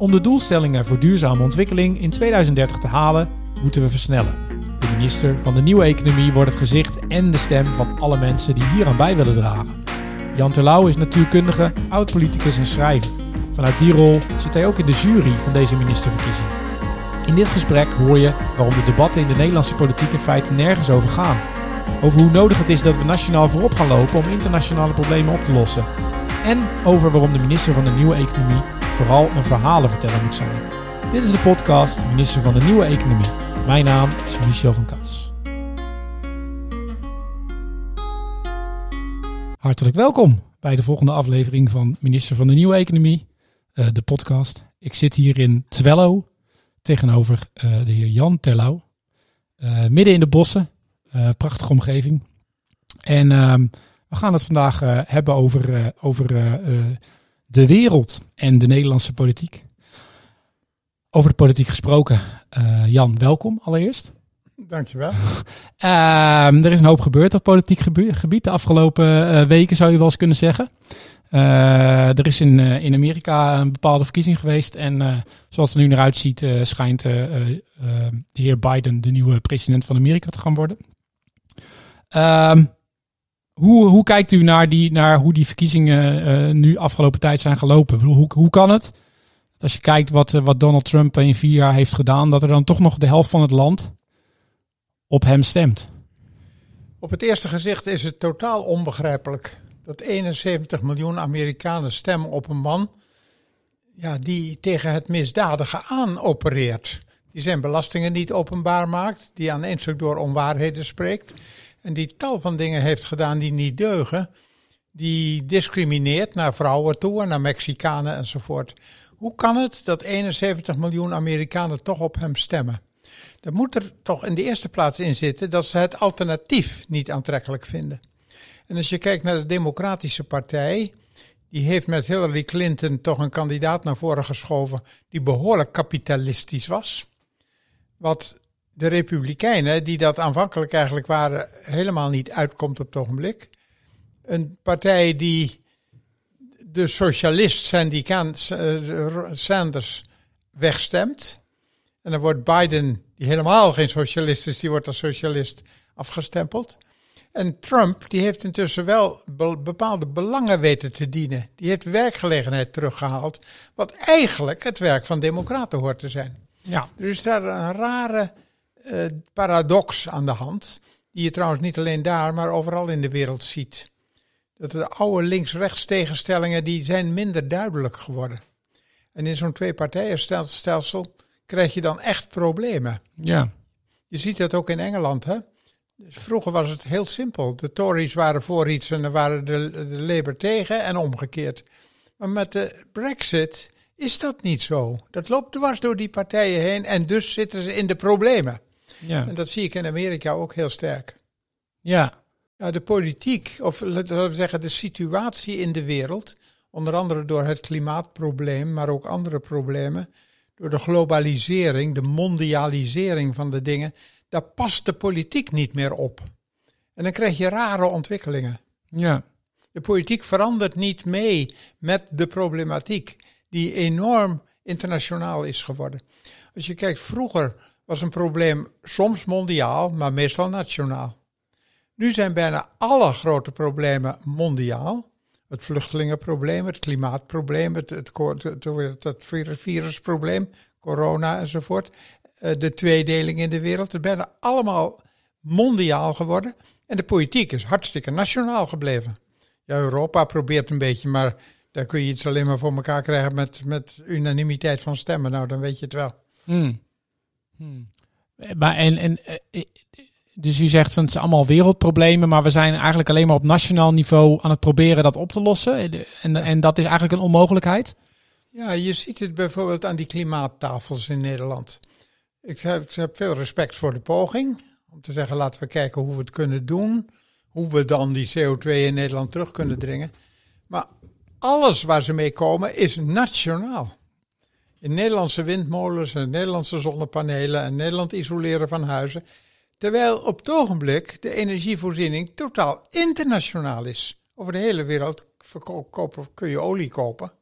Om de doelstellingen voor duurzame ontwikkeling in 2030 te halen, moeten we versnellen. De minister van de Nieuwe Economie wordt het gezicht en de stem van alle mensen die hieraan bij willen dragen. Jan Terlouw is natuurkundige, oud-politicus en schrijver. Vanuit die rol zit hij ook in de jury van deze ministerverkiezing. In dit gesprek hoor je waarom de debatten in de Nederlandse politiek in feite nergens over gaan. Over hoe nodig het is dat we nationaal voorop gaan lopen om internationale problemen op te lossen. En over waarom de minister van de Nieuwe Economie vooral een verhalenverteller moet zijn. Dit is de podcast Minister van de Nieuwe Economie. Mijn naam is Michel van Kats. Hartelijk welkom bij de volgende aflevering van Minister van de Nieuwe Economie, uh, de podcast. Ik zit hier in Twello tegenover uh, de heer Jan Terlouw. Uh, midden in de bossen, prachtige omgeving. En ehm, we gaan het vandaag hebben over, over de wereld en de Nederlandse politiek. Over de politiek gesproken. Jan, welkom allereerst. Dankjewel. Uh, er is een hoop gebeurd op politiek gebied de afgelopen uh, weken, zou je wel eens kunnen zeggen. Uh, er is in, in Amerika een bepaalde verkiezing geweest. En zoals het er nu naar uitziet, schijnt de heer Biden de nieuwe president van Amerika te gaan worden. Ehm, hoe, hoe kijkt u naar, die, naar hoe die verkiezingen nu afgelopen tijd zijn gelopen? Hoe, hoe kan het, als je kijkt wat, wat Donald Trump in vier jaar heeft gedaan, dat er dan toch nog de helft van het land op hem stemt? Op het eerste gezicht is het totaal onbegrijpelijk dat 71 miljoen Amerikanen stemmen op een man ja, die tegen het misdadige aan opereert. Die zijn belastingen niet openbaar maakt, die aan één stuk door onwaarheden spreekt en die tal van dingen heeft gedaan die niet deugen. Die discrimineert naar vrouwen toe en naar Mexicanen enzovoort. Hoe kan het dat 71 miljoen Amerikanen toch op hem stemmen? Er moet er toch in de eerste plaats in zitten dat ze het alternatief niet aantrekkelijk vinden. En als je kijkt naar de Democratische Partij, die heeft met Hillary Clinton toch een kandidaat naar voren geschoven die behoorlijk kapitalistisch was. Wat de Republikeinen, die dat aanvankelijk eigenlijk waren, helemaal niet uitkomt op het ogenblik. Een partij die de socialist Sandy Sanders wegstemt. En dan wordt Biden die helemaal geen socialist is, die wordt als socialist afgestempeld. En Trump, die heeft intussen wel bepaalde belangen weten te dienen. Die heeft werkgelegenheid teruggehaald, wat eigenlijk het werk van democraten hoort te zijn. Ja. Is daar een rare uh, paradox aan de hand, die je trouwens niet alleen daar, maar overal in de wereld ziet. Dat de oude links-rechts tegenstellingen, die zijn minder duidelijk geworden. En in zo'n twee-partijenstelsel krijg je dan echt problemen. Ja. Je ziet dat ook in Engeland, hè? Dus vroeger was het heel simpel. De Tories waren voor iets en dan waren de, de Labour tegen en omgekeerd. Maar met de Brexit is dat niet zo. Dat loopt dwars door die partijen heen en dus zitten ze in de problemen. Ja. En dat zie ik in Amerika ook heel sterk. Ja. ja de politiek, of laten we zeggen de situatie in de wereld, onder andere door het klimaatprobleem, maar ook andere problemen, door de globalisering, de mondialisering van de dingen, daar past de politiek niet meer op. En dan krijg je rare ontwikkelingen. Ja. De politiek verandert niet mee met de problematiek, die enorm internationaal is geworden. Als je kijkt, vroeger was een probleem soms mondiaal, maar meestal nationaal. Nu zijn bijna alle grote problemen mondiaal. Het vluchtelingenprobleem, het klimaatprobleem, het, het, het, virusprobleem, corona enzovoort. Eh, de tweedeling in de wereld. Het bijna allemaal mondiaal geworden. En de politiek is hartstikke nationaal gebleven. Ja, Europa probeert een beetje, maar daar kun je iets alleen maar voor elkaar krijgen met, met unanimiteit van stemmen. Nou, dan weet je het wel. Hmm. Hmm. Maar en, en eh, dus u zegt van het zijn allemaal wereldproblemen, maar we zijn eigenlijk alleen maar op nationaal niveau aan het proberen dat op te lossen. En, en dat is eigenlijk een onmogelijkheid? Ja, je ziet het bijvoorbeeld aan die klimaattafels in Nederland. Ik heb, ik heb veel respect voor de poging om te zeggen laten we kijken hoe we het kunnen doen, hoe we dan die CO2 in Nederland terug kunnen dringen. Maar alles waar ze mee komen is nationaal. In Nederlandse windmolens en Nederlandse zonnepanelen en Nederland isoleren van huizen Terwijl op het ogenblik de energievoorziening totaal internationaal is. Over de hele wereld kun je olie kopen.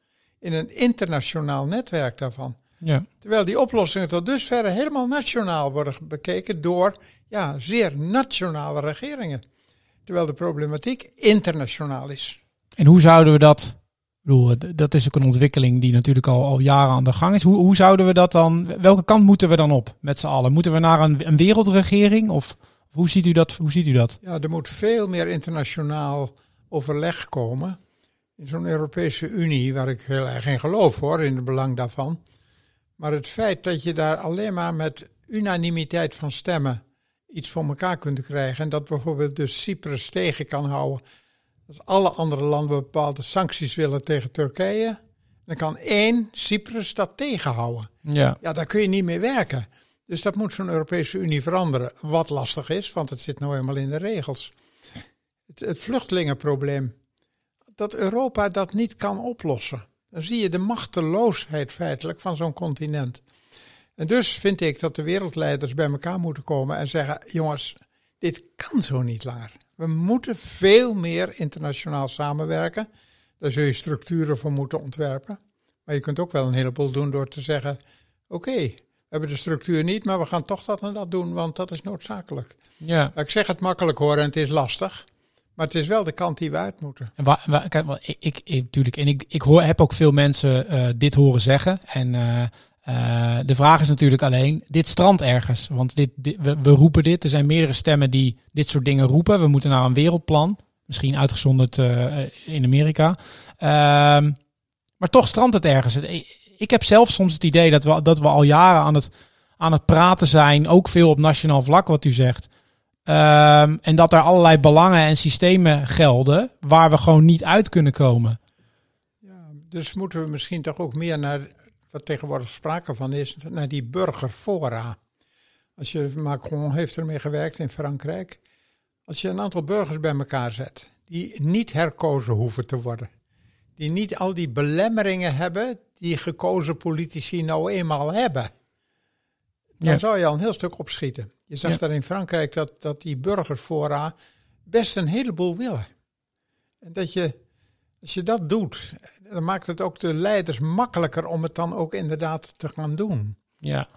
in een internationaal netwerk daarvan. Ja. Terwijl die oplossingen tot dusver helemaal nationaal worden bekeken door ja, zeer nationale regeringen. Terwijl de problematiek internationaal is. En hoe zouden we dat... Bedoel, dat is ook een ontwikkeling die natuurlijk al, al jaren aan de gang is. Hoe, hoe zouden we dat dan... Welke kant moeten we dan op met z'n allen? Moeten we naar een, een wereldregering? Of hoe ziet, u dat, hoe ziet u dat? Ja, er moet veel meer internationaal overleg komen. In zo'n Europese Unie, waar ik heel erg in geloof hoor, in het belang daarvan. Maar het feit dat je daar alleen maar met unanimiteit van stemmen iets voor elkaar kunt krijgen. En dat bijvoorbeeld dus Cyprus tegen kan houden. Als alle andere landen bepaalde sancties willen tegen Turkije, dan kan één Cyprus dat tegenhouden. Ja. Ja, daar kun je niet mee werken. Dus dat moet zo'n Europese Unie veranderen. Wat lastig is, want het zit nou helemaal in de regels. Het, het vluchtelingenprobleem. Dat Europa dat niet kan oplossen. Dan zie je de machteloosheid feitelijk van zo'n continent. En dus vind ik dat de wereldleiders bij elkaar moeten komen en zeggen: jongens, dit kan zo niet langer. We moeten veel meer internationaal samenwerken. Daar zul je structuren voor moeten ontwerpen. Maar je kunt ook wel een heleboel doen door te zeggen: oké, we hebben de structuur niet, maar we gaan toch dat en dat doen, want dat is noodzakelijk. ja. Ik zeg het makkelijk hoor en het is lastig. Maar het is wel de kant die we uit moeten. En waar, waar- kijk, ik, ik, ik, natuurlijk, en ik, ik hoor, heb ook veel mensen eh, dit horen zeggen. En eh, eh, de vraag is natuurlijk alleen, dit strandt ergens. Want dit, we, roepen dit, er zijn meerdere stemmen die dit soort dingen roepen. We moeten naar een wereldplan, misschien uitgezonderd eh, in Amerika. Ehm, maar toch strandt het ergens. Ik heb zelf soms het idee dat we, dat we al jaren aan het, aan het praten zijn, ook veel op nationaal vlak, wat u zegt. Ehm, en dat er allerlei belangen en systemen gelden waar we gewoon niet uit kunnen komen. Dus moeten we misschien toch ook meer naar, wat tegenwoordig sprake van is, naar die burgerfora. Als je, Macron heeft ermee gewerkt in Frankrijk. Als je een aantal burgers bij elkaar zet, die niet herkozen hoeven te worden. Die niet al die belemmeringen hebben die gekozen politici nou eenmaal hebben. Dan Ja. zou je al een heel stuk opschieten. Je zag Ja. daar in Frankrijk dat, dat die burgerfora best een heleboel willen. En dat je, als je dat doet, dan maakt het ook de leiders makkelijker om het dan ook inderdaad te gaan doen. Ja,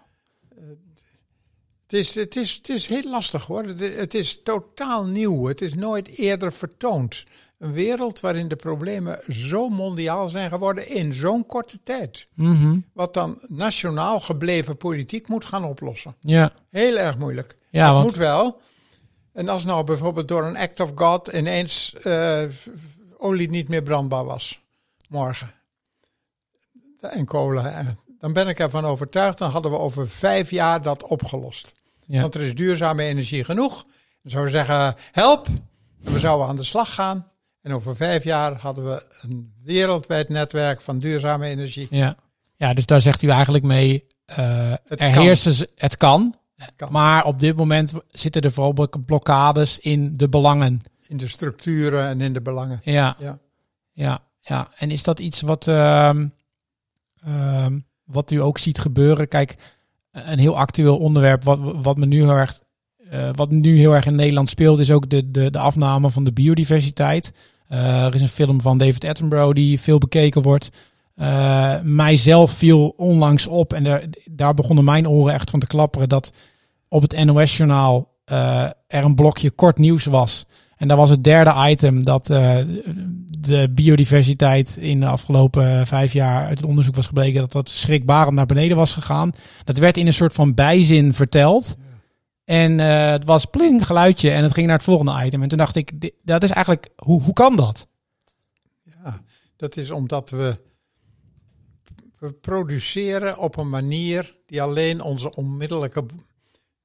Het is, het is, het is heel lastig hoor. Het, is totaal nieuw. Het is nooit eerder vertoond. Een wereld waarin de problemen zo mondiaal zijn geworden in zo'n korte tijd. Mhm. Wat dan nationaal gebleven politiek moet gaan oplossen. ja. Heel erg moeilijk. ja dat want, moet wel. En als nou bijvoorbeeld door een act of God ineens eh, olie niet meer brandbaar was, morgen, en kolen, eh, dan ben ik ervan overtuigd, dan hadden we over vijf jaar dat opgelost. Ja. Want er is duurzame energie genoeg. Dan zouden we zeggen, help, en we zouden aan de slag gaan. En over vijf jaar hadden we een wereldwijd netwerk van duurzame energie. ja. ja, dus daar zegt u eigenlijk mee, eh Het er kan. heersen, het kan, kan. maar op dit moment zitten er vooral blok- blokkades in de belangen. In de structuren en in de belangen. Ja, Ja. ja, ja. En is dat iets wat, ehm, ehm, wat u ook ziet gebeuren? Kijk, een heel actueel onderwerp wat, wat me nu heel erg, eh, wat nu heel erg in Nederland speelt, is ook de, de, de afname van de biodiversiteit. Eh, er is een film van David Attenborough die veel bekeken wordt. Eh, mijzelf viel onlangs op en daar, daar begonnen mijn oren echt van te klapperen dat op het NOS-journaal er een blokje kort nieuws was. En daar was het derde item dat eh, de biodiversiteit in de afgelopen eh, vijf jaar uit het onderzoek was gebleken dat dat schrikbarend naar beneden was gegaan. Dat werd in een soort van bijzin verteld. En eh, het was pling geluidje en het ging naar het volgende item. En toen dacht ik, dat is eigenlijk, hoe, hoe kan dat? Ja, dat is omdat we, we produceren op een manier die alleen onze onmiddellijke,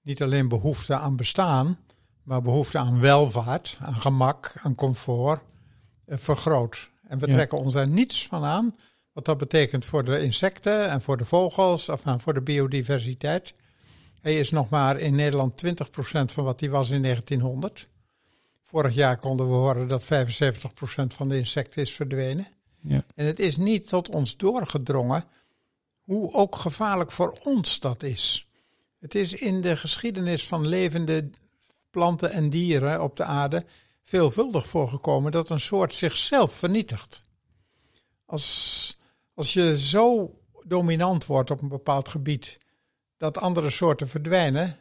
niet alleen behoefte aan bestaan, maar behoefte aan welvaart, aan gemak, aan comfort, eh, vergroot. En we Ja. trekken ons er niets van aan wat dat betekent voor de insecten en voor de vogels, of nou, voor de biodiversiteit. Hij is nog maar in Nederland 20% van wat hij was in 1900. Vorig jaar konden we horen dat 75% van de insecten is verdwenen. Ja. En het is niet tot ons doorgedrongen hoe ook gevaarlijk voor ons dat is. Het is in de geschiedenis van levende planten en dieren op de aarde veelvuldig voorgekomen dat een soort zichzelf vernietigt. Als, Als je zo dominant wordt op een bepaald gebied, dat andere soorten verdwijnen,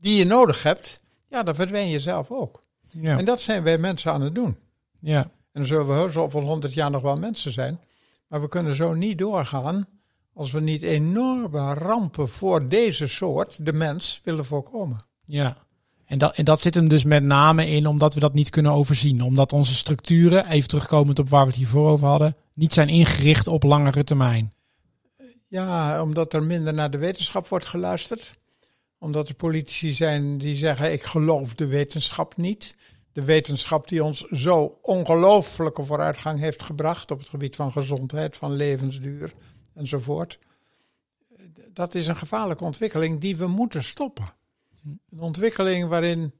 die je nodig hebt, ja, dan verdwijn je zelf ook. Ja. En dat zijn wij mensen aan het doen. ja. En dan zullen we heus over honderd jaar nog wel mensen zijn. Maar we kunnen zo niet doorgaan als we niet enorme rampen voor deze soort, de mens, willen voorkomen. Ja. En dat, en dat zit hem dus met name in omdat we dat niet kunnen overzien. Omdat onze structuren, even terugkomend op waar we het hiervoor over hadden, niet zijn ingericht op langere termijn. Ja, omdat er minder naar de wetenschap wordt geluisterd. Omdat er politici zijn die zeggen: Ik geloof de wetenschap niet. De wetenschap die ons zo ongelooflijke vooruitgang heeft gebracht op het gebied van gezondheid, van levensduur enzovoort. Dat is een gevaarlijke ontwikkeling die we moeten stoppen. Een ontwikkeling waarin,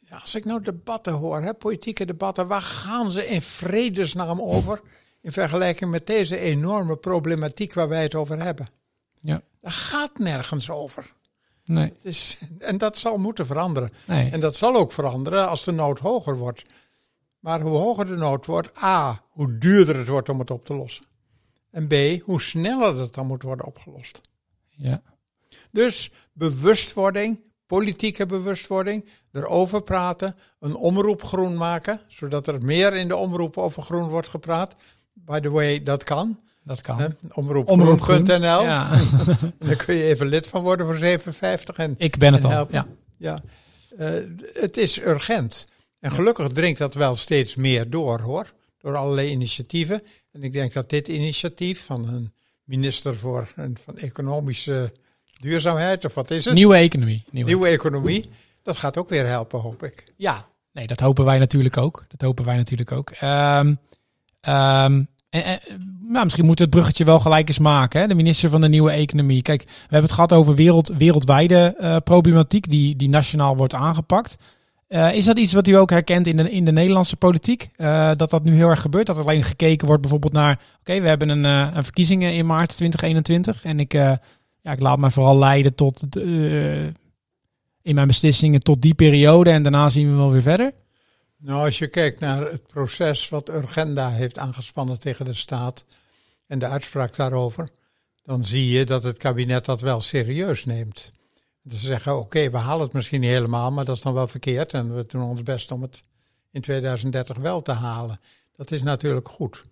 ja, als ik nou debatten hoor, hè, politieke debatten, waar gaan ze in vredesnaam over in vergelijking met deze enorme problematiek waar wij het over hebben? Ja. Daar gaat nergens over. Nee. Het is, en dat zal moeten veranderen. nee. En dat zal ook veranderen als de nood hoger wordt. Maar hoe hoger de nood wordt, A, hoe duurder het wordt om het op te lossen. En B, hoe sneller het dan moet worden opgelost. Ja. Dus bewustwording, politieke bewustwording, erover praten, een omroep groen maken, zodat er meer in de omroep over groen wordt gepraat. By the way, dat kan. Dat kan. Hè? Omroep. Ja. Daar kun je even lid van worden voor 57. En Ik ben het al. helpen. Ja. Ja, eh, het is urgent. En gelukkig dringt dat wel steeds meer door, hoor. Door allerlei initiatieven. En ik denk dat dit initiatief van een minister voor van economische duurzaamheid, of wat is het? Nieuwe economie. Nieuwe. Nieuwe economie. Dat gaat ook weer helpen, hoop ik. Ja, nee, dat hopen wij natuurlijk ook. Dat hopen wij natuurlijk ook. Ehm, ehm, en, en, nou, misschien moet het bruggetje wel gelijk eens maken. Hè? De minister van de Nieuwe Economie. Kijk, we hebben het gehad over wereld, wereldwijde eh, problematiek die, die nationaal wordt aangepakt. Eh, is dat iets wat u ook herkent in de, in de Nederlandse politiek? Eh, dat dat nu heel erg gebeurt? Dat alleen gekeken wordt bijvoorbeeld naar... Oké, we hebben een, een verkiezingen in maart 2021. En ik, ja, ik laat me vooral leiden tot... eh, in mijn beslissingen tot die periode. En daarna zien we wel weer verder. Nou, als je kijkt naar het proces wat Urgenda heeft aangespannen tegen de staat en de uitspraak daarover, dan zie je dat het kabinet dat wel serieus neemt. Ze zeggen, oké, we halen het misschien niet helemaal, maar dat is dan wel verkeerd en we doen ons best om het in 2030 wel te halen. Dat is natuurlijk goed.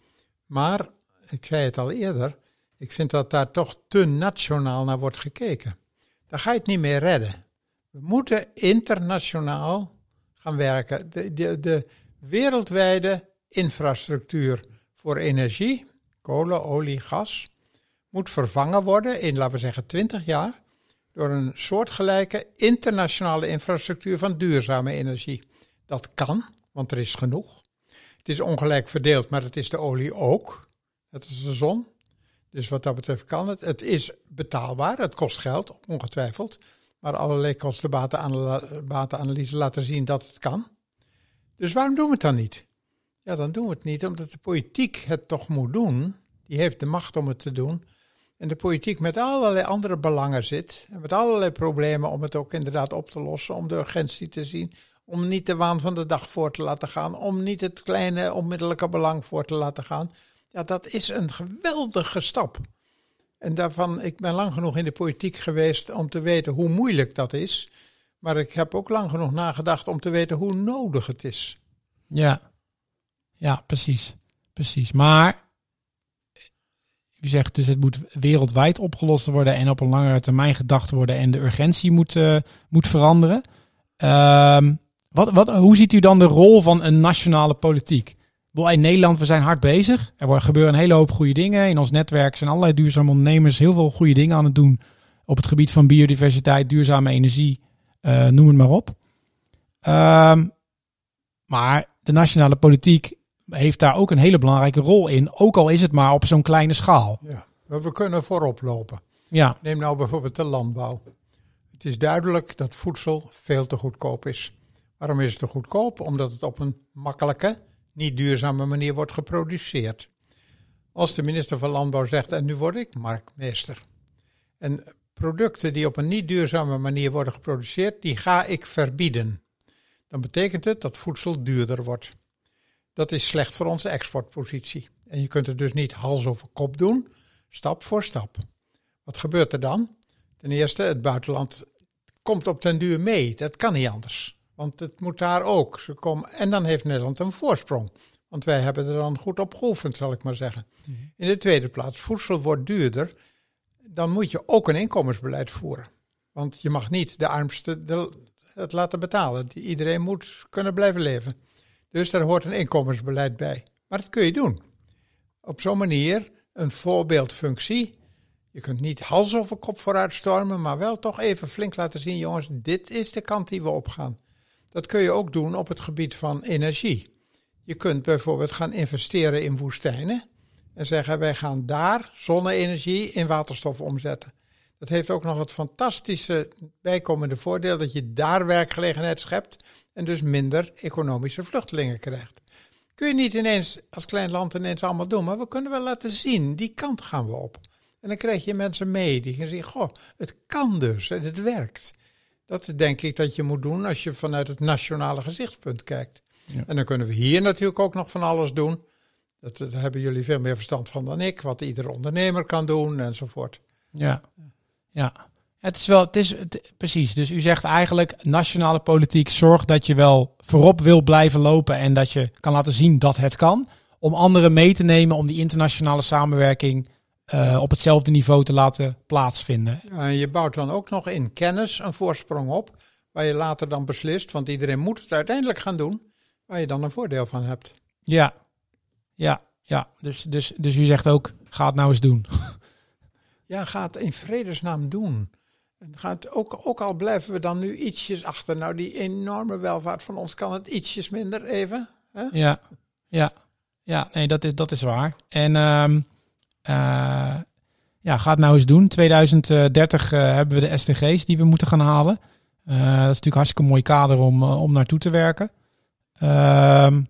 Maar, ik zei het al eerder, ik vind dat daar toch te nationaal naar wordt gekeken. Daar ga je het niet meer redden. We moeten internationaal gaan werken. De, de, de wereldwijde infrastructuur voor energie, kolen, olie, gas, moet vervangen worden in, laten we zeggen, 20 jaar door een soortgelijke internationale infrastructuur van duurzame energie. Dat kan, want er is genoeg. Het is ongelijk verdeeld, maar het is de olie ook. Het is de zon. Dus wat dat betreft kan het. Het is betaalbaar, het kost geld, ongetwijfeld. Maar allerlei kosten-batenanalyse laten zien dat het kan. Dus waarom doen we het dan niet? Ja, dan doen we het niet omdat de politiek het toch moet doen. Die heeft de macht om het te doen. En de politiek met allerlei andere belangen zit. En met allerlei problemen om het ook inderdaad op te lossen. Om de urgentie te zien. Om niet de waan van de dag voor te laten gaan. Om niet het kleine onmiddellijke belang voor te laten gaan. Ja, dat is een geweldige stap. En daarvan, ik ben lang genoeg in de politiek geweest om te weten hoe moeilijk dat is. Maar ik heb ook lang genoeg nagedacht om te weten hoe nodig het is. Ja, ja precies. precies. Maar u zegt dus het moet wereldwijd opgelost worden en op een langere termijn gedacht worden en de urgentie moet, uh, moet veranderen. Uh, wat, wat, hoe ziet u dan de rol van een nationale politiek? In Nederland, we zijn hard bezig. Er gebeuren een hele hoop goede dingen. In ons netwerk zijn allerlei duurzame ondernemers heel veel goede dingen aan het doen. Op het gebied van biodiversiteit, duurzame energie, uh, noem het maar op. Uh, maar de nationale politiek heeft daar ook een hele belangrijke rol in. Ook al is het maar op zo'n kleine schaal. Ja, we kunnen voorop lopen. Ja. Neem nou bijvoorbeeld de landbouw. Het is duidelijk dat voedsel veel te goedkoop is. Waarom is het te goedkoop? Omdat het op een makkelijke, niet duurzame manier wordt geproduceerd. Als de minister van Landbouw zegt, en nu word ik marktmeester. En producten die op een niet duurzame manier worden geproduceerd, die ga ik verbieden. Dan betekent het dat voedsel duurder wordt. Dat is slecht voor onze exportpositie. En je kunt het dus niet hals over kop doen, stap voor stap. Wat gebeurt er dan? Ten eerste, het buitenland komt op den duur mee. Dat kan niet anders. Want het moet daar ook. Ze komen, en dan heeft Nederland een voorsprong. Want wij hebben er dan goed op geoefend, zal ik maar zeggen. In de tweede plaats, voedsel wordt duurder. Dan moet je ook een inkomensbeleid voeren. Want je mag niet de armste het laten betalen. Iedereen moet kunnen blijven leven. Dus daar hoort een inkomensbeleid bij. Maar dat kun je doen. Op zo'n manier een voorbeeldfunctie. Je kunt niet hals over kop vooruit stormen, maar wel toch even flink laten zien, jongens, dit is de kant die we opgaan. Dat kun je ook doen op het gebied van energie. Je kunt bijvoorbeeld gaan investeren in woestijnen en zeggen wij gaan daar zonne-energie in waterstof omzetten. Dat heeft ook nog het fantastische bijkomende voordeel dat je daar werkgelegenheid schept en dus minder economische vluchtelingen krijgt. Kun je niet ineens als klein land ineens allemaal doen, maar we kunnen wel laten zien, die kant gaan we op. En dan krijg je mensen mee die gaan zeggen, goh, het kan dus en het werkt. Dat denk ik dat je moet doen als je vanuit het nationale gezichtspunt kijkt. Ja. En dan kunnen we hier natuurlijk ook nog van alles doen. Dat, dat, hebben jullie veel meer verstand van dan ik, wat ieder ondernemer kan doen enzovoort. Ja, ja. Het is wel, het is precies. Dus u zegt eigenlijk, nationale politiek zorgt dat je wel voorop wil blijven lopen en dat je kan laten zien dat het kan. Om anderen mee te nemen om die internationale samenwerking uh, op hetzelfde niveau te laten plaatsvinden. Ja, en je bouwt dan ook nog in kennis een voorsprong op, waar je later dan beslist, want iedereen moet het uiteindelijk gaan doen, waar je dan een voordeel van hebt. Ja, ja, ja. Dus, dus, dus u zegt ook, ga het nou eens doen. ja, ga het in vredesnaam doen. En gaat ook, ook al blijven we dan nu ietsjes achter. Nou, die enorme welvaart van ons kan het ietsjes minder even. Hè? Ja, ja, ja, nee, dat is, dat is waar. En um, uh, ja, ga het nou eens doen. 2030 uh, hebben we de SDG's die we moeten gaan halen. Uh, dat is natuurlijk een hartstikke mooi kader om, om naartoe te werken. Ehm,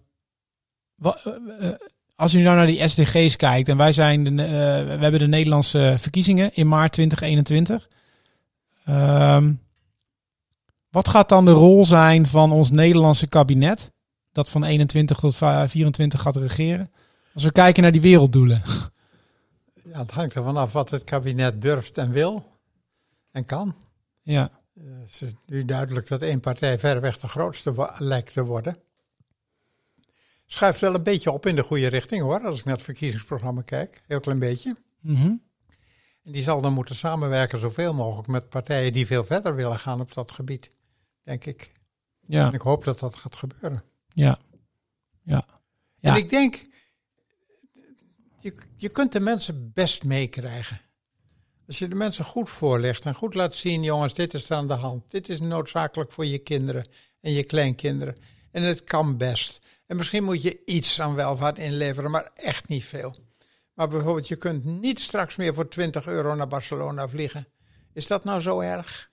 als u nou naar die SDG's kijkt en wij zijn de, we hebben de Nederlandse verkiezingen in maart 2021. Um, wat gaat dan de rol zijn van ons Nederlandse kabinet, dat van 21 tot 24 gaat regeren, als we kijken naar die werelddoelen? Ja, het hangt ervan af wat het kabinet durft en wil en kan. Ja. Uh, het is nu duidelijk dat één partij verreweg de grootste lijkt te worden. Schuift wel een beetje op in de goede richting hoor, als ik naar het verkiezingsprogramma kijk. Heel klein beetje. Mm en die zal dan moeten samenwerken zoveel mogelijk met partijen die veel verder willen gaan op dat gebied, denk ik. Ja. En ik hoop dat dat gaat gebeuren. Ja. Ja. ja. En ik denk, je, je kunt de mensen best meekrijgen. Als je de mensen goed voorlegt en goed laat zien, jongens, dit is aan de hand. Dit is noodzakelijk voor je kinderen en je kleinkinderen. En het kan best. En misschien moet je iets aan welvaart inleveren, maar echt niet veel. Maar bijvoorbeeld, je kunt niet straks meer voor 20 euro naar Barcelona vliegen. Is dat nou zo erg?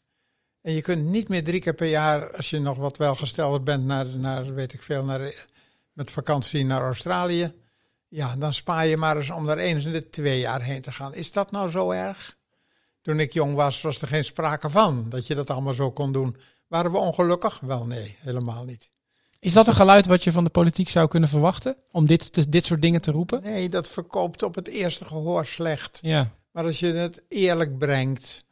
En je kunt niet meer drie keer per jaar, als je nog wat welgesteld bent, naar, naar weet ik veel, naar, met vakantie naar Australië. Ja, dan spaar je maar eens om daar eens in de twee jaar heen te gaan. Is dat nou zo erg? Toen ik jong was, was er geen sprake van dat je dat allemaal zo kon doen. Waren we ongelukkig? Wel nee, helemaal niet. Is dat een geluid wat je van de politiek zou kunnen verwachten? Om dit, te, dit soort dingen te roepen? Nee, dat verkoopt op het eerste gehoor slecht. Ja. Maar als je het eerlijk brengt,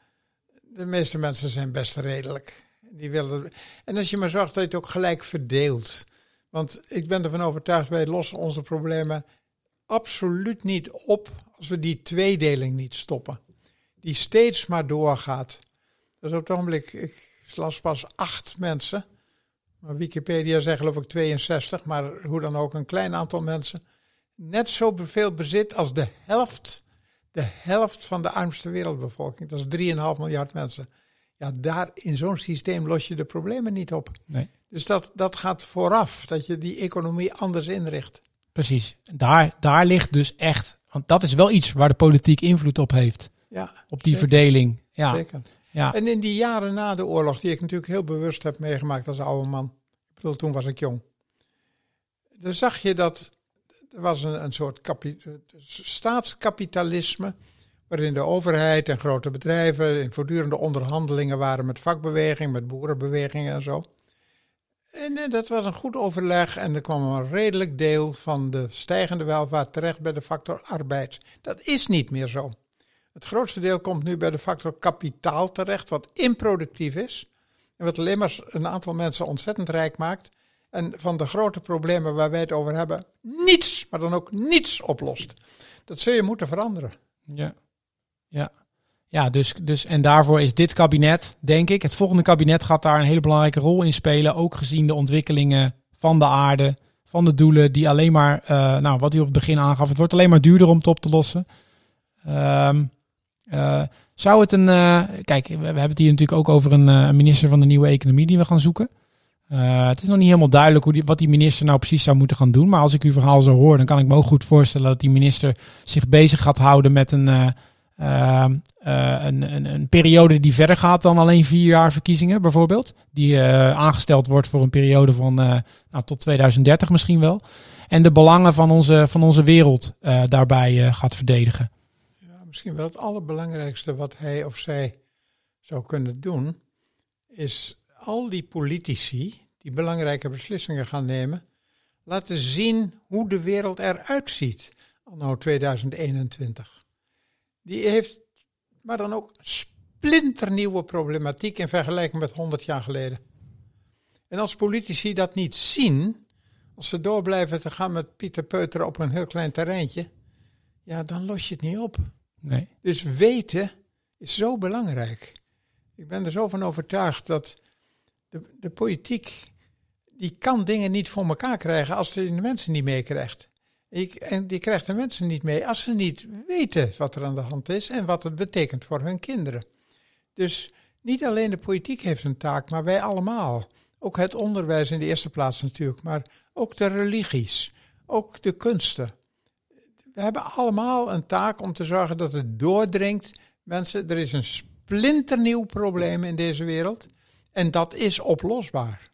de meeste mensen zijn best redelijk. Die willen, en als je maar zorgt dat je het ook gelijk verdeelt. Want ik ben ervan overtuigd, wij lossen onze problemen absoluut niet op als we die tweedeling niet stoppen. Die steeds maar doorgaat. Dus op het ogenblik, ik las pas acht mensen maar Wikipedia zegt geloof ik 62, maar hoe dan ook een klein aantal mensen. Net zoveel bezit als de helft, de helft van de armste wereldbevolking. Dat is 3,5 miljard mensen. Ja, daar in zo'n systeem los je de problemen niet op. Nee. Dus dat, dat gaat vooraf, dat je die economie anders inricht. Precies. Daar, daar ligt dus echt, want dat is wel iets waar de politiek invloed op heeft. Ja, op die verdeling. Ja. Zeker. Ja. En in die jaren na de oorlog, die ik natuurlijk heel bewust heb meegemaakt als oude man. Ik bedoel, toen was ik jong. Dan zag je dat er was een, een soort staatskapitalisme. Waarin de overheid en grote bedrijven in voortdurende onderhandelingen waren met vakbeweging, met boerenbewegingen en zo. En eh, dat was een goed overleg en er kwam een redelijk deel van de stijgende welvaart terecht bij de factor arbeid. Dat is niet meer zo. Het grootste deel komt nu bij de factor kapitaal terecht, wat improductief is. En wat alleen maar een aantal mensen ontzettend rijk maakt. En van de grote problemen waar wij het over hebben, niets, maar dan ook niets oplost. Dat zul je moeten veranderen. Ja, ja. Ja, dus, dus en daarvoor is dit kabinet, denk ik, het volgende kabinet gaat daar een hele belangrijke rol in spelen. Ook gezien de ontwikkelingen van de aarde, van de doelen, die alleen maar, uh, nou wat u op het begin aangaf, het wordt alleen maar duurder om het op te lossen. Um, uh, zou het een, uh, kijk, we hebben het hier natuurlijk ook over een minister van de nieuwe economie die we gaan zoeken. het is nog niet helemaal duidelijk hoe die, wat die minister nou precies zou moeten gaan doen. Maar als ik uw verhaal zo hoor, dan kan ik me ook goed voorstellen dat die minister zich bezig gaat houden met een uh, een, een, een, periode die verder gaat dan alleen vier jaar verkiezingen, bijvoorbeeld. Die uh, aangesteld wordt voor een periode van uh, nou, tot 2030 misschien wel. En de belangen van onze, van onze wereld daarbij gaat verdedigen. Ja, misschien wel het allerbelangrijkste wat hij of zij zou kunnen doen, is al die politici die belangrijke beslissingen gaan nemen, laten zien hoe de wereld eruit ziet anno 2021 die heeft maar dan ook splinternieuwe problematiek in vergelijking met 100 jaar geleden. En als politici dat niet zien, als ze door blijven te gaan met Pieter Peuter op een heel klein terreintje, ja, dan los je het niet op. Nee. Dus weten is zo belangrijk. Ik ben er zo van overtuigd dat de, de politiek, die kan dingen niet voor elkaar krijgen als ze de mensen niet meekrijgt. Ik, en die krijgt de mensen niet mee als ze niet weten wat er aan de hand is en wat het betekent voor hun kinderen. Dus niet alleen de politiek heeft een taak, maar wij allemaal. Ook het onderwijs in de eerste plaats natuurlijk, maar ook de religies, ook de kunsten. We hebben allemaal een taak om te zorgen dat het doordringt. Mensen, er is een splinternieuw probleem in deze wereld en dat is oplosbaar.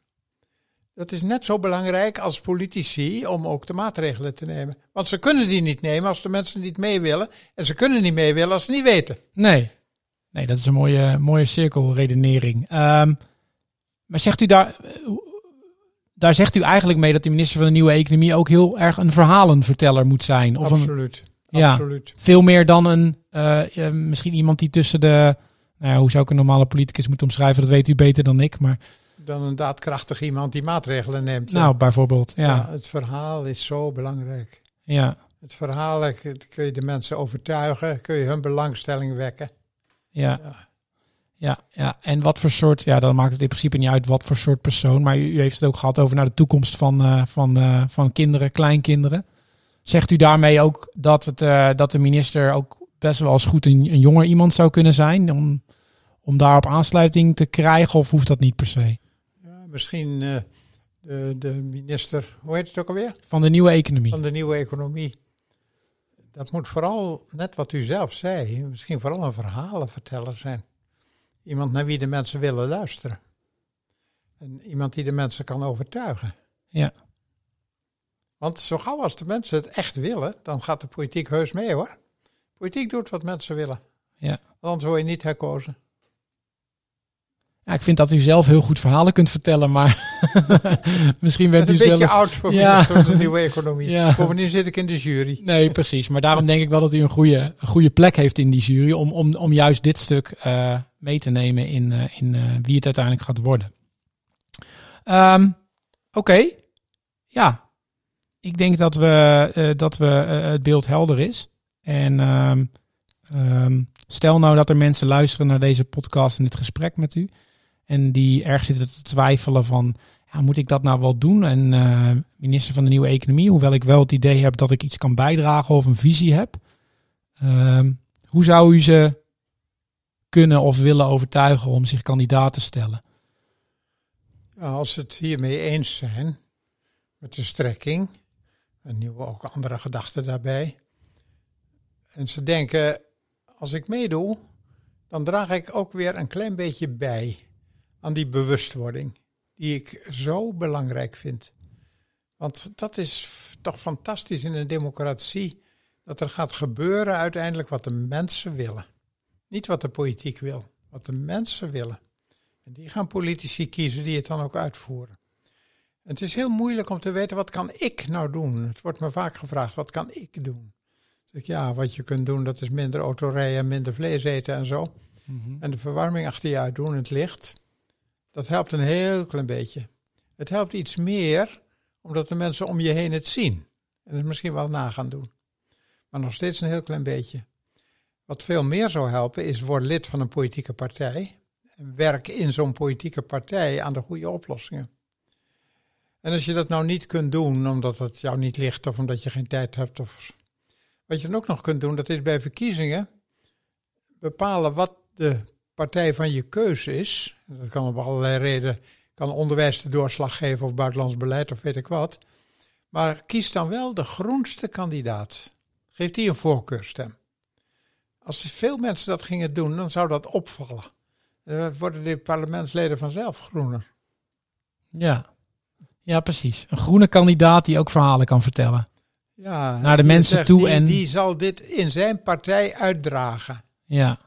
Dat is net zo belangrijk als politici om ook de maatregelen te nemen. Want ze kunnen die niet nemen als de mensen niet mee willen. En ze kunnen niet mee willen als ze niet weten. Nee, nee dat is een mooie, mooie cirkelredenering. Um, maar zegt u daar, daar zegt u eigenlijk mee dat de minister van de Nieuwe Economie ook heel erg een verhalenverteller moet zijn? Of absoluut. Een, ja, absoluut. Veel meer dan een, uh, misschien iemand die tussen de, nou ja, hoe zou ik een normale politicus moeten omschrijven? Dat weet u beter dan ik, maar dan een daadkrachtig iemand die maatregelen neemt. Nou, bijvoorbeeld, ja. Het verhaal is zo belangrijk. Ja. Het verhaal kun je de mensen overtuigen, kun je hun belangstelling wekken. Ja. ja. Ja, en wat voor soort, ja, dan maakt het in principe niet uit wat voor soort persoon, maar u, heeft het ook gehad over naar de toekomst van, uh, van, uh, van kinderen, kleinkinderen. Zegt u daarmee ook dat, het, uh, dat de minister ook best wel eens goed een, een jonger iemand zou kunnen zijn om, om daarop aansluiting te krijgen, of hoeft dat niet per se? Misschien uh, de, de minister, hoe heet het ook alweer? Van de nieuwe economie. Van de nieuwe economie. Dat moet vooral, net wat u zelf zei, misschien vooral een verhalenverteller zijn. Iemand naar wie de mensen willen luisteren. En iemand die de mensen kan overtuigen. Ja. Want zo gauw als de mensen het echt willen, dan gaat de politiek heus mee hoor. Politiek doet wat mensen willen. Ja. Anders word je niet herkozen. Ja, ik vind dat u zelf heel goed verhalen kunt vertellen, maar misschien bent u zelf... Een beetje oud voor ja. de nieuwe economie. Ja. Bovendien zit ik in de jury. Nee, precies. Maar daarom denk ik wel dat u een goede, een goede plek heeft in die jury om, om, om juist dit stuk uh, mee te nemen in, uh, in uh, wie het uiteindelijk gaat worden. Um, Oké, okay. ja. Ik denk dat, we, dat we, het beeld helder is. En um, um, stel nou dat er mensen luisteren naar deze podcast en dit gesprek met u en die erg zitten te twijfelen van, ja, moet ik dat nou wel doen? En uh, minister van de Nieuwe Economie, hoewel ik wel het idee heb dat ik iets kan bijdragen of een visie heb. Uh, hoe zou u ze kunnen of willen overtuigen om zich kandidaat te stellen? Als ze het hiermee eens zijn, met de strekking, en nu ook andere gedachten daarbij. En ze denken, als ik meedoe, dan draag ik ook weer een klein beetje bij aan die bewustwording, die ik zo belangrijk vind. Want dat is toch fantastisch in een democratie, dat er gaat gebeuren uiteindelijk wat de mensen willen. Niet wat de politiek wil, wat de mensen willen. En die gaan politici kiezen die het dan ook uitvoeren. het is heel moeilijk om te weten, wat kan ik nou doen? Het wordt me vaak gevraagd, wat kan ik doen? Dus ik, ja, wat je kunt doen, dat is minder autorijden, minder vlees eten en zo. Mhm. En de verwarming achter je uit doen, het licht. Dat helpt een heel klein beetje. Het helpt iets meer, omdat de mensen om je heen het zien. En het misschien wel na gaan doen. Maar nog steeds een heel klein beetje. Wat veel meer zou helpen, is word lid van een politieke partij. Werk in zo'n politieke partij aan de goede oplossingen. En als je dat nou niet kunt doen, omdat het jou niet ligt of omdat je geen tijd hebt. Of... Wat je dan ook nog kunt doen, dat is bij verkiezingen bepalen wat de partij van je keuze is. Dat kan op allerlei redenen, kan onderwijs de doorslag geven of buitenlands beleid of weet ik wat. Maar kies dan wel de groenste kandidaat. Geef die een voorkeurstem. Als veel mensen dat gingen doen, dan zou dat opvallen. Dan worden de parlementsleden vanzelf groener. Ja. ja, precies. Een groene kandidaat die ook verhalen kan vertellen. Ja, Naar de mensen zegt, toe die, en- Die zal dit in zijn partij uitdragen. Ja,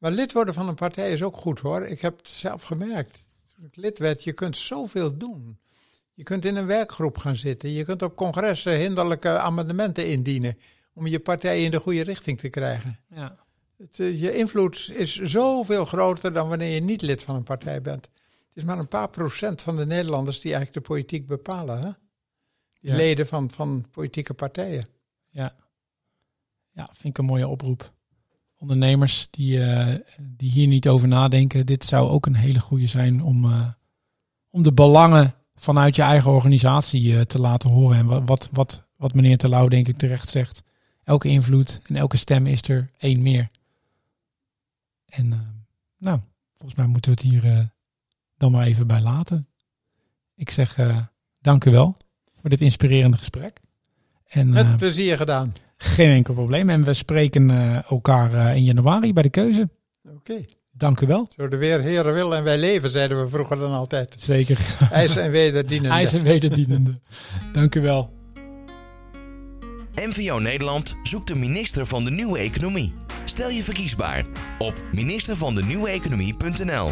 Maar lid worden van een partij is ook goed hoor. Ik heb het zelf gemerkt. Toen ik lid werd, je kunt zoveel doen. Je kunt in een werkgroep gaan zitten. Je kunt op congressen hinderlijke amendementen indienen. Om je partij in de goede richting te krijgen. ja. Het, eh, je invloed is zoveel groter dan wanneer je niet lid van een partij bent. Het is maar een paar procent van de Nederlanders die eigenlijk de politiek bepalen. Hè? Ja. Leden van, van politieke partijen. Ja. ja, vind ik een mooie oproep. Ondernemers die, eh, die hier niet over nadenken, dit zou ook een hele goede zijn om, eh, om de belangen vanuit je eigen organisatie eh, te laten horen. En wa- wat, wat, wat meneer Terlouw denk ik terecht zegt. Elke invloed en elke stem is er één meer. En nou, volgens mij moeten we het hier dan maar even bij laten. Ik zeg dank u wel voor dit inspirerende gesprek. En, Met plezier gedaan. Geen enkel probleem. En we spreken eh, elkaar eh, in januari bij de keuze. Oké. Dank u wel. Zo de weer heren wil en wij leven, zeiden we vroeger dan altijd. Zeker. IJs en wederdienende. IJs en wederdienende. Dank u wel. NVO Nederland zoekt de minister van de Nieuwe Economie. Stel je verkiesbaar op ministervandenieweeconomie.nl.